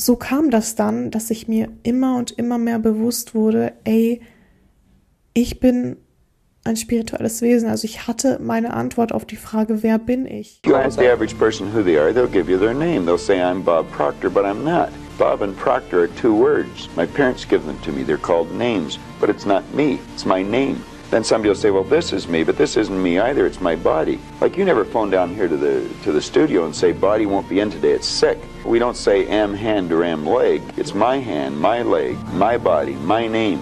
so kam das dann, dass ich mir immer und immer mehr bewusst wurde, ey, ich bin ein spirituelles Wesen. Also ich hatte meine Antwort auf die Frage, wer bin ich? You ask the average person who they are, they'll give you their name. They'll say, I'm Bob Proctor, but I'm not. Bob and Proctor are two words. My parents give them to me. They're called names, but it's not me. It's my name. Then somebody will say, "Well, this is me," but this isn't me either. It's my body. Like you never phone down here to the to the studio and say, "Body won't be in today. It's sick." We don't say "am hand" or "am leg." It's my hand, my leg, my body, my name.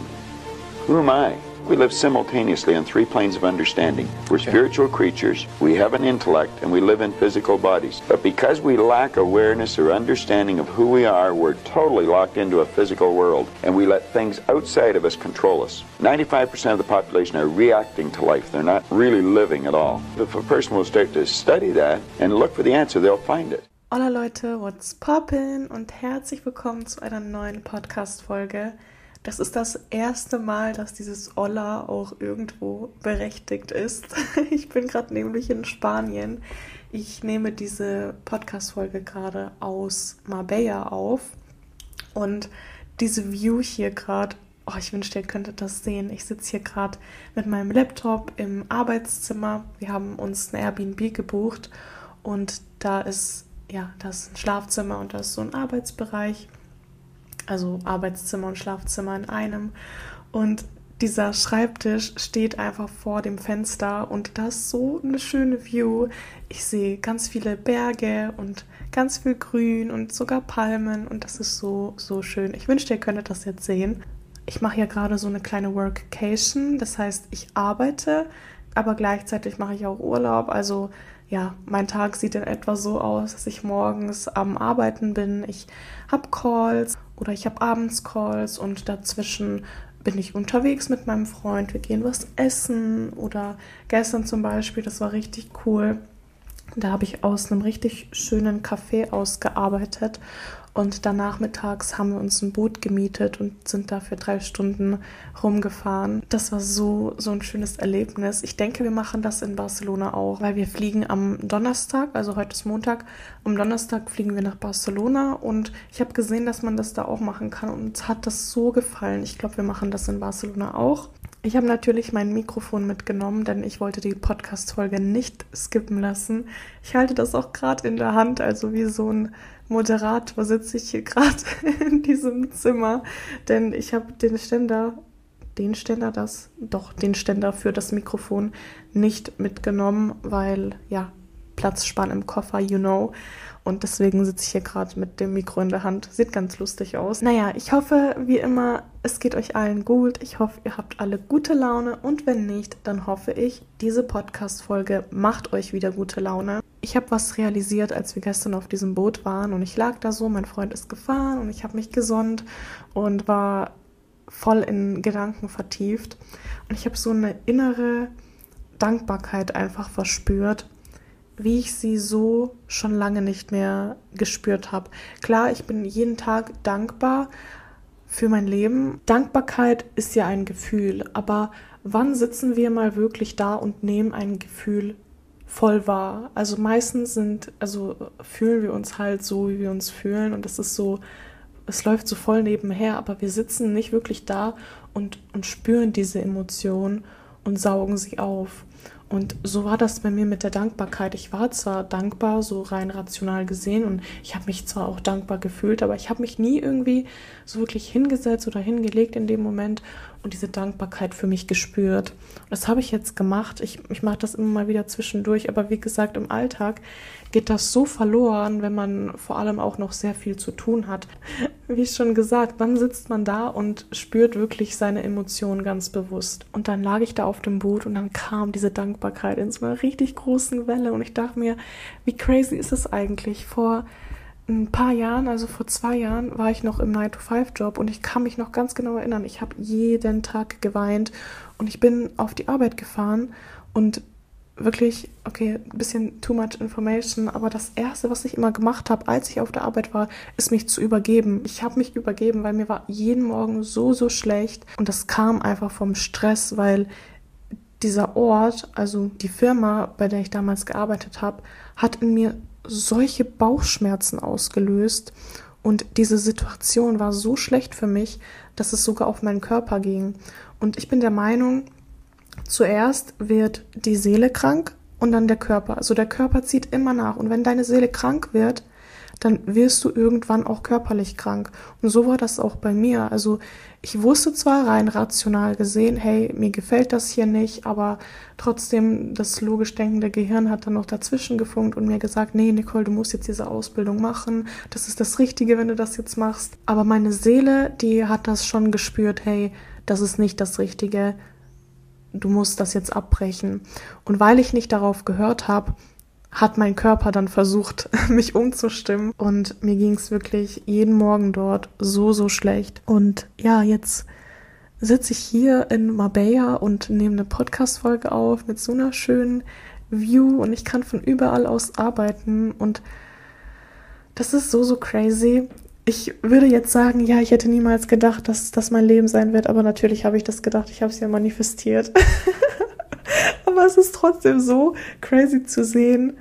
Who am I? We live simultaneously on three planes of understanding. We're spiritual creatures, we have an intellect, and we live in physical bodies. But because we lack awareness or understanding of who we are, we're totally locked into a physical world, and we let things outside of us control us. 95% of the population are reacting to life. They're not really living at all. If a person will start to study that and look for the answer, they'll find it. Hola Leute, what's poppin? Und herzlich willkommen zu einer neuen Podcast-Folge. Das ist das erste Mal, dass dieses Olla auch irgendwo berechtigt ist. Ich bin gerade nämlich in Spanien. Ich nehme diese Podcast-Folge gerade aus Marbella auf. Und diese View hier gerade, oh, ich wünschte, ihr könntet das sehen. Ich sitze hier gerade mit meinem Laptop im Arbeitszimmer. Wir haben uns ein Airbnb gebucht und da ist, ja, da ist ein Schlafzimmer und da ist so ein Arbeitsbereich also Arbeitszimmer und Schlafzimmer in einem. Und dieser Schreibtisch steht einfach vor dem Fenster und das ist so eine schöne View. Ich sehe ganz viele Berge und ganz viel Grün und sogar Palmen und das ist so, so schön. Ich wünschte, ihr könntet das jetzt sehen. Ich mache ja gerade so eine kleine Workation, das heißt, ich arbeite, aber gleichzeitig mache ich auch Urlaub. Also ja, mein Tag sieht in etwa so aus, dass ich morgens am Arbeiten bin. Ich habe Calls oder ich habe abends Calls und dazwischen bin ich unterwegs mit meinem Freund. Wir gehen was essen oder gestern zum Beispiel, das war richtig cool. Da habe ich aus einem richtig schönen Café ausgearbeitet und danach mittags haben wir uns ein Boot gemietet und sind da für drei Stunden rumgefahren. Das war so, so ein schönes Erlebnis. Ich denke, wir machen das in Barcelona auch, weil wir fliegen am Donnerstag, also heute ist Montag. Am Donnerstag fliegen wir nach Barcelona und ich habe gesehen, dass man das da auch machen kann und uns hat das so gefallen. Ich glaube, wir machen das in Barcelona auch. Ich habe natürlich mein Mikrofon mitgenommen, denn ich wollte die Podcast-Folge nicht skippen lassen. Ich halte das auch gerade in der Hand, also wie so ein Moderator sitze ich hier gerade in diesem Zimmer, denn ich habe den Ständer, den Ständer, das, doch, den Ständer für das Mikrofon nicht mitgenommen, weil, ja, Platz sparen im Koffer, you know. Und deswegen sitze ich hier gerade mit dem Mikro in der Hand. Sieht ganz lustig aus. Naja, ich hoffe, wie immer, es geht euch allen gut. Ich hoffe, ihr habt alle gute Laune. Und wenn nicht, dann hoffe ich, diese Podcast-Folge macht euch wieder gute Laune. Ich habe was realisiert, als wir gestern auf diesem Boot waren. Und ich lag da so, mein Freund ist gefahren und ich habe mich gesonnt und war voll in Gedanken vertieft. Und ich habe so eine innere Dankbarkeit einfach verspürt wie ich sie so schon lange nicht mehr gespürt habe. Klar, ich bin jeden Tag dankbar für mein Leben. Dankbarkeit ist ja ein Gefühl, aber wann sitzen wir mal wirklich da und nehmen ein Gefühl voll wahr? Also meistens sind, also fühlen wir uns halt so, wie wir uns fühlen und das ist so, es läuft so voll nebenher, aber wir sitzen nicht wirklich da und, und spüren diese Emotionen und saugen sie auf. Und so war das bei mir mit der Dankbarkeit. Ich war zwar dankbar, so rein rational gesehen, und ich habe mich zwar auch dankbar gefühlt, aber ich habe mich nie irgendwie so wirklich hingesetzt oder hingelegt in dem Moment und diese Dankbarkeit für mich gespürt. Das habe ich jetzt gemacht. Ich, ich mache das immer mal wieder zwischendurch, aber wie gesagt, im Alltag geht das so verloren, wenn man vor allem auch noch sehr viel zu tun hat. Wie schon gesagt, wann sitzt man da und spürt wirklich seine Emotionen ganz bewusst? Und dann lag ich da auf dem Boot und dann kam diese Dankbarkeit in so einer richtig großen Welle und ich dachte mir, wie crazy ist es eigentlich? Vor ein paar Jahren, also vor zwei Jahren, war ich noch im 9-to-5-Job und ich kann mich noch ganz genau erinnern. Ich habe jeden Tag geweint und ich bin auf die Arbeit gefahren und wirklich, okay, ein bisschen too much information, aber das Erste, was ich immer gemacht habe, als ich auf der Arbeit war, ist mich zu übergeben. Ich habe mich übergeben, weil mir war jeden Morgen so, so schlecht und das kam einfach vom Stress, weil dieser Ort, also die Firma, bei der ich damals gearbeitet habe, hat in mir solche Bauchschmerzen ausgelöst Und diese Situation war so schlecht für mich, dass es sogar auf meinen Körper ging. Und ich bin der Meinung, zuerst wird die Seele krank und dann der Körper. Also der Körper zieht immer nach. Und wenn deine Seele krank wird, dann wirst du irgendwann auch körperlich krank. Und so war das auch bei mir. Also ich wusste zwar rein rational gesehen, hey, mir gefällt das hier nicht, aber trotzdem das logisch denkende Gehirn hat dann noch dazwischen gefunkt und mir gesagt, nee, Nicole, du musst jetzt diese Ausbildung machen. Das ist das Richtige, wenn du das jetzt machst. Aber meine Seele, die hat das schon gespürt, hey, das ist nicht das Richtige. Du musst das jetzt abbrechen. Und weil ich nicht darauf gehört habe, hat mein Körper dann versucht, mich umzustimmen. Und mir ging es wirklich jeden Morgen dort so, so schlecht. Und ja, jetzt sitze ich hier in Marbella und nehme eine Podcast-Folge auf mit so einer schönen View und ich kann von überall aus arbeiten und das ist so, so crazy. Ich würde jetzt sagen, ja, ich hätte niemals gedacht, dass das mein Leben sein wird, aber natürlich habe ich das gedacht, ich habe es ja manifestiert. Aber es ist trotzdem so crazy zu sehen,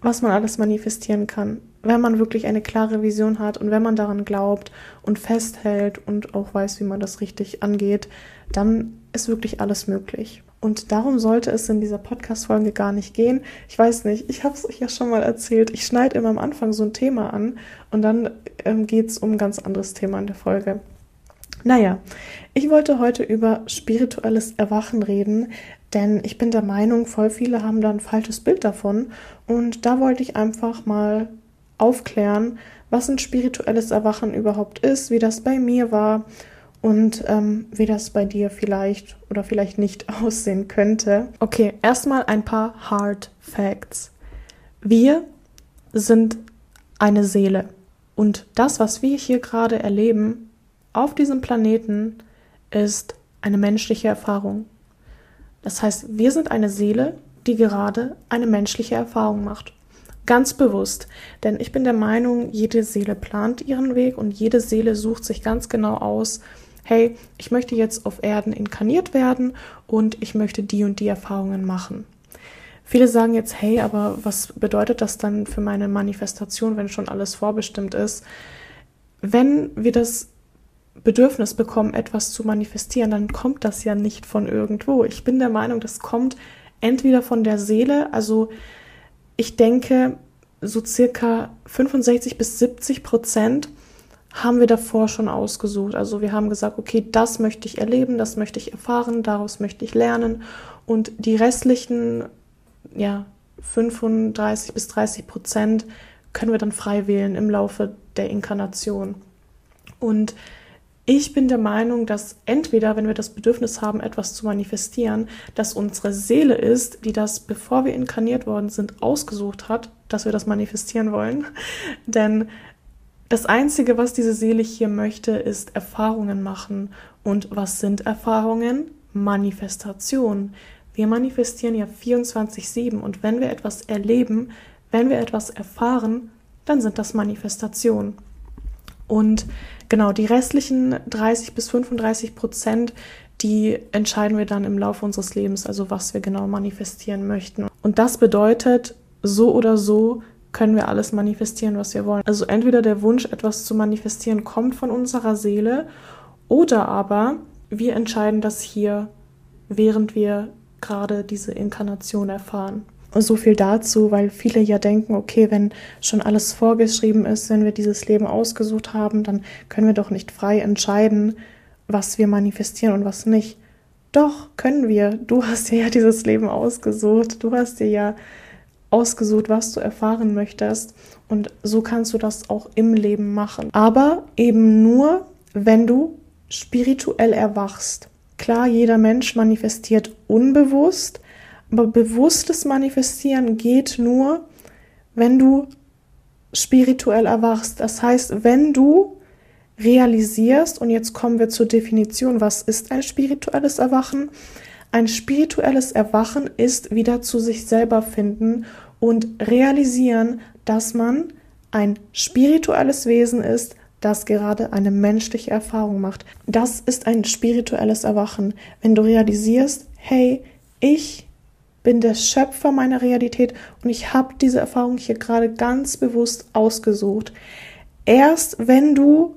was man alles manifestieren kann, wenn man wirklich eine klare Vision hat und wenn man daran glaubt und festhält und auch weiß, wie man das richtig angeht, dann ist wirklich alles möglich. Und darum sollte es in dieser Podcast-Folge gar nicht gehen. Ich weiß nicht, ich habe es euch ja schon mal erzählt. Ich schneide immer am Anfang so ein Thema an und dann ähm, geht es um ein ganz anderes Thema in der Folge. Naja, ich wollte heute über spirituelles Erwachen reden, denn ich bin der Meinung, voll viele haben da ein falsches Bild davon. Und da wollte ich einfach mal aufklären, was ein spirituelles Erwachen überhaupt ist, wie das bei mir war und ähm, wie das bei dir vielleicht oder vielleicht nicht aussehen könnte. Okay, erstmal ein paar Hard Facts. Wir sind eine Seele. Und das, was wir hier gerade erleben auf diesem Planeten, ist eine menschliche Erfahrung. Das heißt, wir sind eine Seele, die gerade eine menschliche Erfahrung macht. Ganz bewusst. Denn ich bin der Meinung, jede Seele plant ihren Weg und jede Seele sucht sich ganz genau aus, hey, ich möchte jetzt auf Erden inkarniert werden und ich möchte die und die Erfahrungen machen. Viele sagen jetzt, hey, aber was bedeutet das dann für meine Manifestation, wenn schon alles vorbestimmt ist? Wenn wir das Bedürfnis bekommen, etwas zu manifestieren, dann kommt das ja nicht von irgendwo. Ich bin der Meinung, das kommt entweder von der Seele, also ich denke, so circa 65 bis 70 Prozent haben wir davor schon ausgesucht. Also wir haben gesagt, okay, das möchte ich erleben, das möchte ich erfahren, daraus möchte ich lernen. Und die restlichen, ja, 35 bis 30 Prozent können wir dann frei wählen im Laufe der Inkarnation. Und ich bin der Meinung, dass entweder, wenn wir das Bedürfnis haben, etwas zu manifestieren, dass unsere Seele ist, die das, bevor wir inkarniert worden sind, ausgesucht hat, dass wir das manifestieren wollen. Denn das Einzige, was diese Seele hier möchte, ist Erfahrungen machen. Und was sind Erfahrungen? Manifestation. Wir manifestieren ja 24-7 und wenn wir etwas erleben, wenn wir etwas erfahren, dann sind das Manifestationen. Und genau, die restlichen 30 bis 35 Prozent, die entscheiden wir dann im Laufe unseres Lebens, also was wir genau manifestieren möchten. Und das bedeutet, so oder so können wir alles manifestieren, was wir wollen. Also entweder der Wunsch, etwas zu manifestieren, kommt von unserer Seele oder aber wir entscheiden das hier, während wir gerade diese Inkarnation erfahren so viel dazu, weil viele ja denken, okay, wenn schon alles vorgeschrieben ist, wenn wir dieses Leben ausgesucht haben, dann können wir doch nicht frei entscheiden, was wir manifestieren und was nicht. Doch, können wir. Du hast dir ja dieses Leben ausgesucht. Du hast dir ja ausgesucht, was du erfahren möchtest. Und so kannst du das auch im Leben machen. Aber eben nur, wenn du spirituell erwachst. Klar, jeder Mensch manifestiert unbewusst, aber bewusstes Manifestieren geht nur, wenn du spirituell erwachst. Das heißt, wenn du realisierst, und jetzt kommen wir zur Definition, was ist ein spirituelles Erwachen? Ein spirituelles Erwachen ist wieder zu sich selber finden und realisieren, dass man ein spirituelles Wesen ist, das gerade eine menschliche Erfahrung macht. Das ist ein spirituelles Erwachen. Wenn du realisierst, hey, ich bin der Schöpfer meiner Realität und ich habe diese Erfahrung hier gerade ganz bewusst ausgesucht. erst wenn du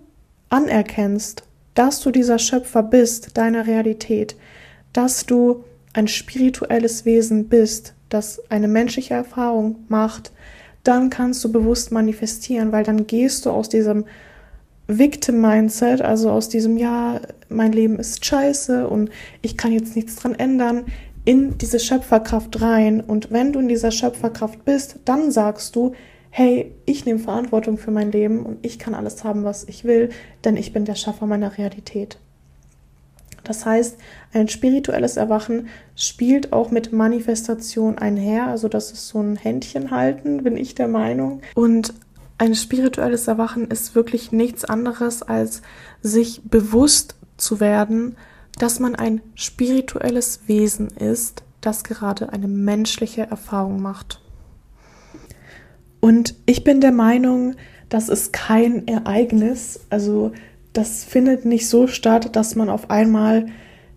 anerkennst, dass du dieser Schöpfer bist, deiner Realität, dass du ein spirituelles Wesen bist, das eine menschliche Erfahrung macht, dann kannst du bewusst manifestieren, weil dann gehst du aus diesem Victim-Mindset, also aus diesem, ja, mein Leben ist scheiße und ich kann jetzt nichts dran ändern, in diese Schöpferkraft rein. Und wenn du in dieser Schöpferkraft bist, dann sagst du, hey, ich nehme Verantwortung für mein Leben und ich kann alles haben, was ich will, denn ich bin der Schaffer meiner Realität. Das heißt, ein spirituelles Erwachen spielt auch mit Manifestation einher. Also das ist so ein Händchen halten, bin ich der Meinung. Und ein spirituelles Erwachen ist wirklich nichts anderes, als sich bewusst zu werden, dass man ein spirituelles Wesen ist, das gerade eine menschliche Erfahrung macht. Und ich bin der Meinung, das ist kein Ereignis, also das findet nicht so statt, dass man auf einmal,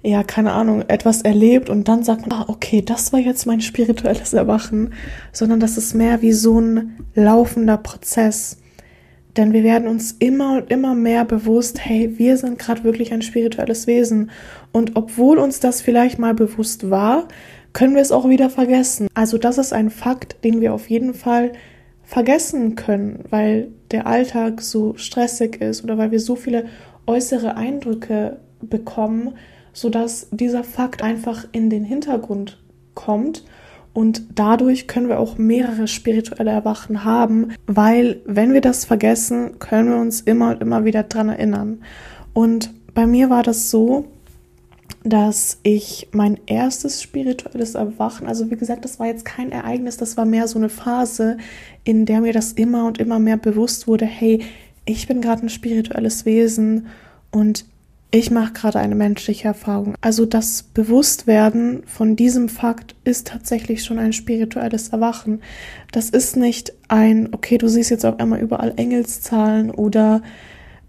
ja, keine Ahnung, etwas erlebt und dann sagt man, ah, okay, das war jetzt mein spirituelles Erwachen, sondern das ist mehr wie so ein laufender Prozess. Denn wir werden uns immer und immer mehr bewusst, hey, wir sind gerade wirklich ein spirituelles Wesen. Und obwohl uns das vielleicht mal bewusst war, können wir es auch wieder vergessen. Also das ist ein Fakt, den wir auf jeden Fall vergessen können, weil der Alltag so stressig ist oder weil wir so viele äußere Eindrücke bekommen, sodass dieser Fakt einfach in den Hintergrund kommt und dadurch können wir auch mehrere spirituelle Erwachen haben, weil wenn wir das vergessen, können wir uns immer und immer wieder dran erinnern. Und bei mir war das so, dass ich mein erstes spirituelles Erwachen, also wie gesagt, das war jetzt kein Ereignis, das war mehr so eine Phase, in der mir das immer und immer mehr bewusst wurde, hey, ich bin gerade ein spirituelles Wesen und ich mache gerade eine menschliche Erfahrung. Also das Bewusstwerden von diesem Fakt ist tatsächlich schon ein spirituelles Erwachen. Das ist nicht ein, okay, du siehst jetzt auf einmal überall Engelszahlen oder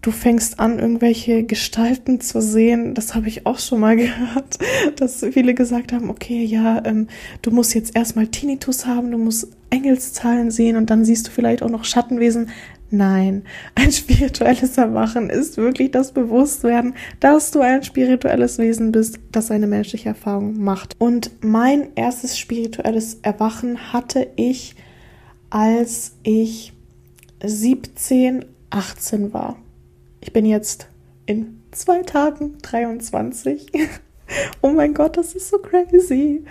du fängst an, irgendwelche Gestalten zu sehen. Das habe ich auch schon mal gehört, dass viele gesagt haben, okay, ja, ähm, du musst jetzt erstmal Tinnitus haben, du musst Engelszahlen sehen und dann siehst du vielleicht auch noch Schattenwesen. Nein, ein spirituelles Erwachen ist wirklich das Bewusstwerden, dass du ein spirituelles Wesen bist, das eine menschliche Erfahrung macht. Und mein erstes spirituelles Erwachen hatte ich, als ich 17, 18 war. Ich bin jetzt in zwei Tagen 23. oh mein Gott, das ist so crazy.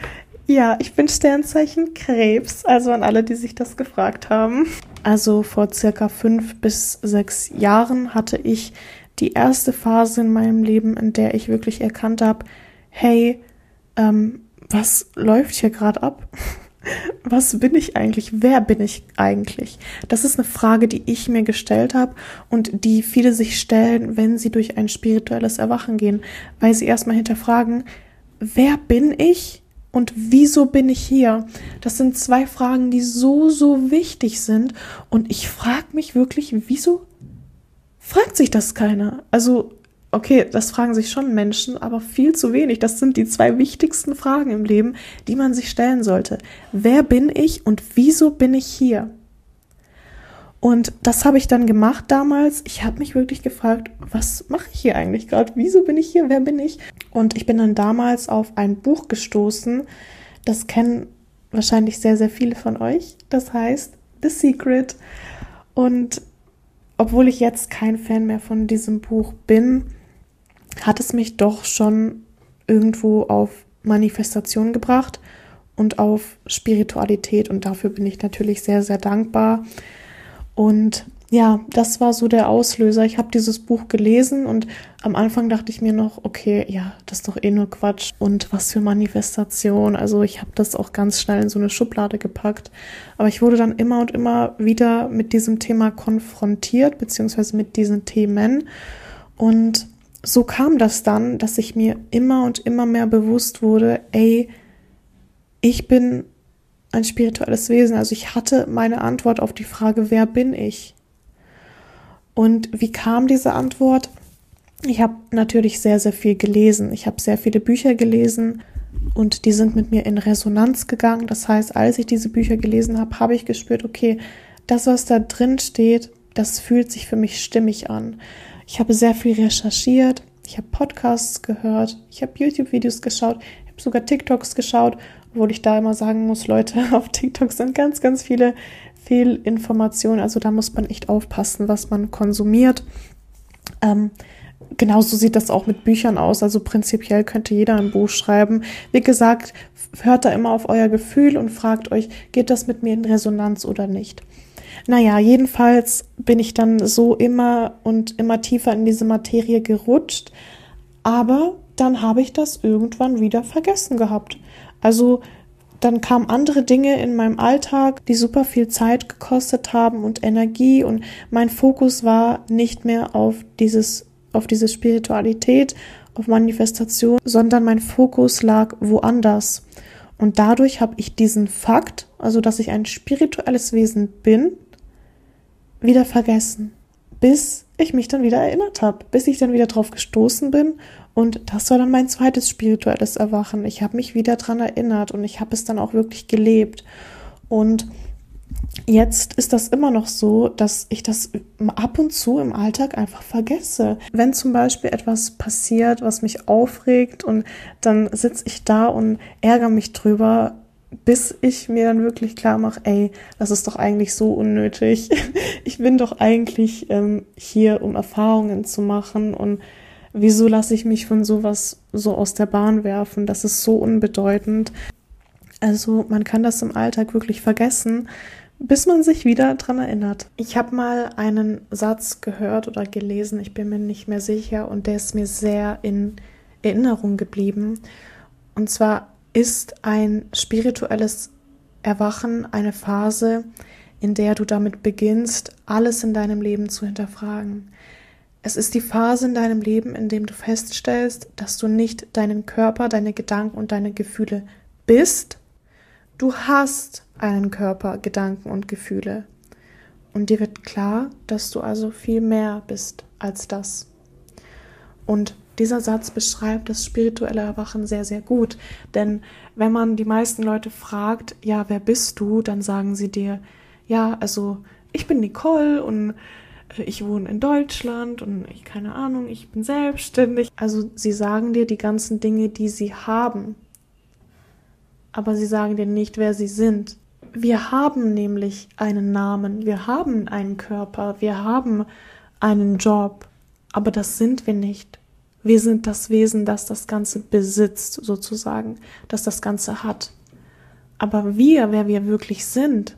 Ja, ich bin Sternzeichen Krebs, also an alle, die sich das gefragt haben. Also vor circa fünf bis sechs Jahren hatte ich die erste Phase in meinem Leben, in der ich wirklich erkannt habe, hey, ähm, was läuft hier gerade ab? was bin ich eigentlich? Wer bin ich eigentlich? Das ist eine Frage, die ich mir gestellt habe und die viele sich stellen, wenn sie durch ein spirituelles Erwachen gehen, weil sie erstmal hinterfragen, wer bin ich und wieso bin ich hier? Das sind zwei Fragen, die so, so wichtig sind und ich frage mich wirklich, wieso fragt sich das keiner? Also okay, das fragen sich schon Menschen, aber viel zu wenig. Das sind die zwei wichtigsten Fragen im Leben, die man sich stellen sollte. Wer bin ich und wieso bin ich hier? Und das habe ich dann gemacht damals. Ich habe mich wirklich gefragt, was mache ich hier eigentlich gerade? Wieso bin ich hier? Wer bin ich? Und ich bin dann damals auf ein Buch gestoßen. Das kennen wahrscheinlich sehr, sehr viele von euch. Das heißt The Secret. Und obwohl ich jetzt kein Fan mehr von diesem Buch bin, hat es mich doch schon irgendwo auf Manifestation gebracht und auf Spiritualität und dafür bin ich natürlich sehr, sehr dankbar. Und ja, das war so der Auslöser. Ich habe dieses Buch gelesen und am Anfang dachte ich mir noch, okay, ja, das ist doch eh nur Quatsch und was für Manifestation. Also ich habe das auch ganz schnell in so eine Schublade gepackt. Aber ich wurde dann immer und immer wieder mit diesem Thema konfrontiert, beziehungsweise mit diesen Themen. Und so kam das dann, dass ich mir immer und immer mehr bewusst wurde, ey, ich bin ein spirituelles Wesen. Also ich hatte meine Antwort auf die Frage, wer bin ich? Und wie kam diese Antwort? Ich habe natürlich sehr, sehr viel gelesen. Ich habe sehr viele Bücher gelesen und die sind mit mir in Resonanz gegangen. Das heißt, als ich diese Bücher gelesen habe, habe ich gespürt, okay, das, was da drin steht, das fühlt sich für mich stimmig an. Ich habe sehr viel recherchiert, ich habe Podcasts gehört, ich habe YouTube-Videos geschaut, ich habe sogar TikToks geschaut, obwohl ich da immer sagen muss, Leute, auf TikTok sind ganz, ganz viele Fehlinformationen. Also da muss man echt aufpassen, was man konsumiert. Ähm, genauso sieht das auch mit Büchern aus. Also prinzipiell könnte jeder ein Buch schreiben. Wie gesagt, hört da immer auf euer Gefühl und fragt euch, geht das mit mir in Resonanz oder nicht. Naja, jedenfalls bin ich dann so immer und immer tiefer in diese Materie gerutscht. Aber dann habe ich das irgendwann wieder vergessen gehabt. Also dann kamen andere Dinge in meinem Alltag, die super viel Zeit gekostet haben und Energie. Und mein Fokus war nicht mehr auf dieses, auf diese Spiritualität, auf Manifestation, sondern mein Fokus lag woanders. Und dadurch habe ich diesen Fakt, also dass ich ein spirituelles Wesen bin, wieder vergessen, bis ich mich dann wieder erinnert habe, bis ich dann wieder drauf gestoßen bin und das war dann mein zweites spirituelles Erwachen. Ich habe mich wieder daran erinnert und ich habe es dann auch wirklich gelebt. Und jetzt ist das immer noch so, dass ich das ab und zu im Alltag einfach vergesse. Wenn zum Beispiel etwas passiert, was mich aufregt und dann sitze ich da und ärgere mich drüber, bis ich mir dann wirklich klar mache, ey, das ist doch eigentlich so unnötig. Ich bin doch eigentlich ähm, hier, um Erfahrungen zu machen und Wieso lasse ich mich von sowas so aus der Bahn werfen? Das ist so unbedeutend. Also man kann das im Alltag wirklich vergessen, bis man sich wieder dran erinnert. Ich habe mal einen Satz gehört oder gelesen, ich bin mir nicht mehr sicher, und der ist mir sehr in Erinnerung geblieben. Und zwar ist ein spirituelles Erwachen eine Phase, in der du damit beginnst, alles in deinem Leben zu hinterfragen. Es ist die Phase in deinem Leben, in dem du feststellst, dass du nicht deinen Körper, deine Gedanken und deine Gefühle bist. Du hast einen Körper, Gedanken und Gefühle. Und dir wird klar, dass du also viel mehr bist als das. Und dieser Satz beschreibt das spirituelle Erwachen sehr, sehr gut. Denn wenn man die meisten Leute fragt, ja, wer bist du, dann sagen sie dir, ja, also ich bin Nicole und ich wohne in Deutschland und ich keine Ahnung, ich bin selbstständig. Also sie sagen dir die ganzen Dinge, die sie haben, aber sie sagen dir nicht, wer sie sind. Wir haben nämlich einen Namen, wir haben einen Körper, wir haben einen Job, aber das sind wir nicht. Wir sind das Wesen, das das Ganze besitzt, sozusagen, das das Ganze hat. Aber wir, wer wir wirklich sind,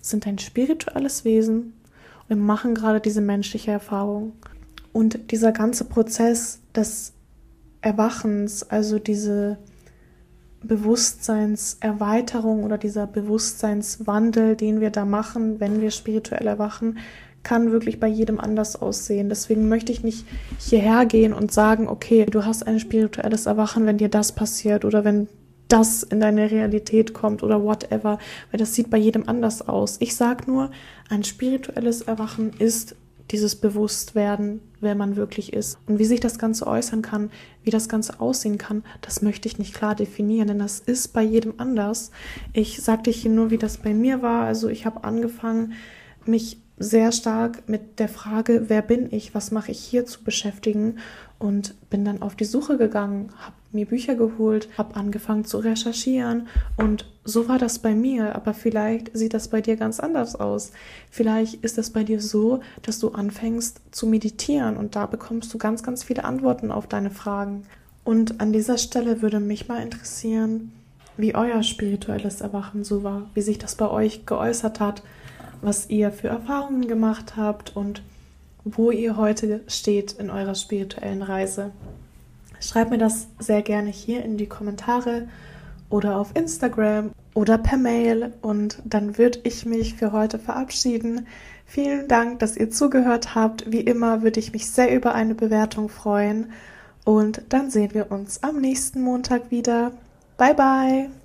sind ein spirituelles Wesen, wir machen gerade diese menschliche Erfahrung. Und dieser ganze Prozess des Erwachens, also diese Bewusstseinserweiterung oder dieser Bewusstseinswandel, den wir da machen, wenn wir spirituell erwachen, kann wirklich bei jedem anders aussehen. Deswegen möchte ich nicht hierher gehen und sagen, okay, du hast ein spirituelles Erwachen, wenn dir das passiert oder wenn das in deine Realität kommt oder whatever, weil das sieht bei jedem anders aus. Ich sage nur, ein spirituelles Erwachen ist dieses Bewusstwerden, wer man wirklich ist. Und wie sich das Ganze äußern kann, wie das Ganze aussehen kann, das möchte ich nicht klar definieren, denn das ist bei jedem anders. Ich sagte hier nur, wie das bei mir war. Also ich habe angefangen, mich sehr stark mit der Frage, wer bin ich, was mache ich hier zu beschäftigen und bin dann auf die Suche gegangen, habe mir Bücher geholt, habe angefangen zu recherchieren und so war das bei mir, aber vielleicht sieht das bei dir ganz anders aus. Vielleicht ist es bei dir so, dass du anfängst zu meditieren und da bekommst du ganz, ganz viele Antworten auf deine Fragen. Und an dieser Stelle würde mich mal interessieren, wie euer spirituelles Erwachen so war, wie sich das bei euch geäußert hat, was ihr für Erfahrungen gemacht habt und wo ihr heute steht in eurer spirituellen Reise. Schreibt mir das sehr gerne hier in die Kommentare oder auf Instagram oder per Mail und dann würde ich mich für heute verabschieden. Vielen Dank, dass ihr zugehört habt. Wie immer würde ich mich sehr über eine Bewertung freuen und dann sehen wir uns am nächsten Montag wieder. Bye bye!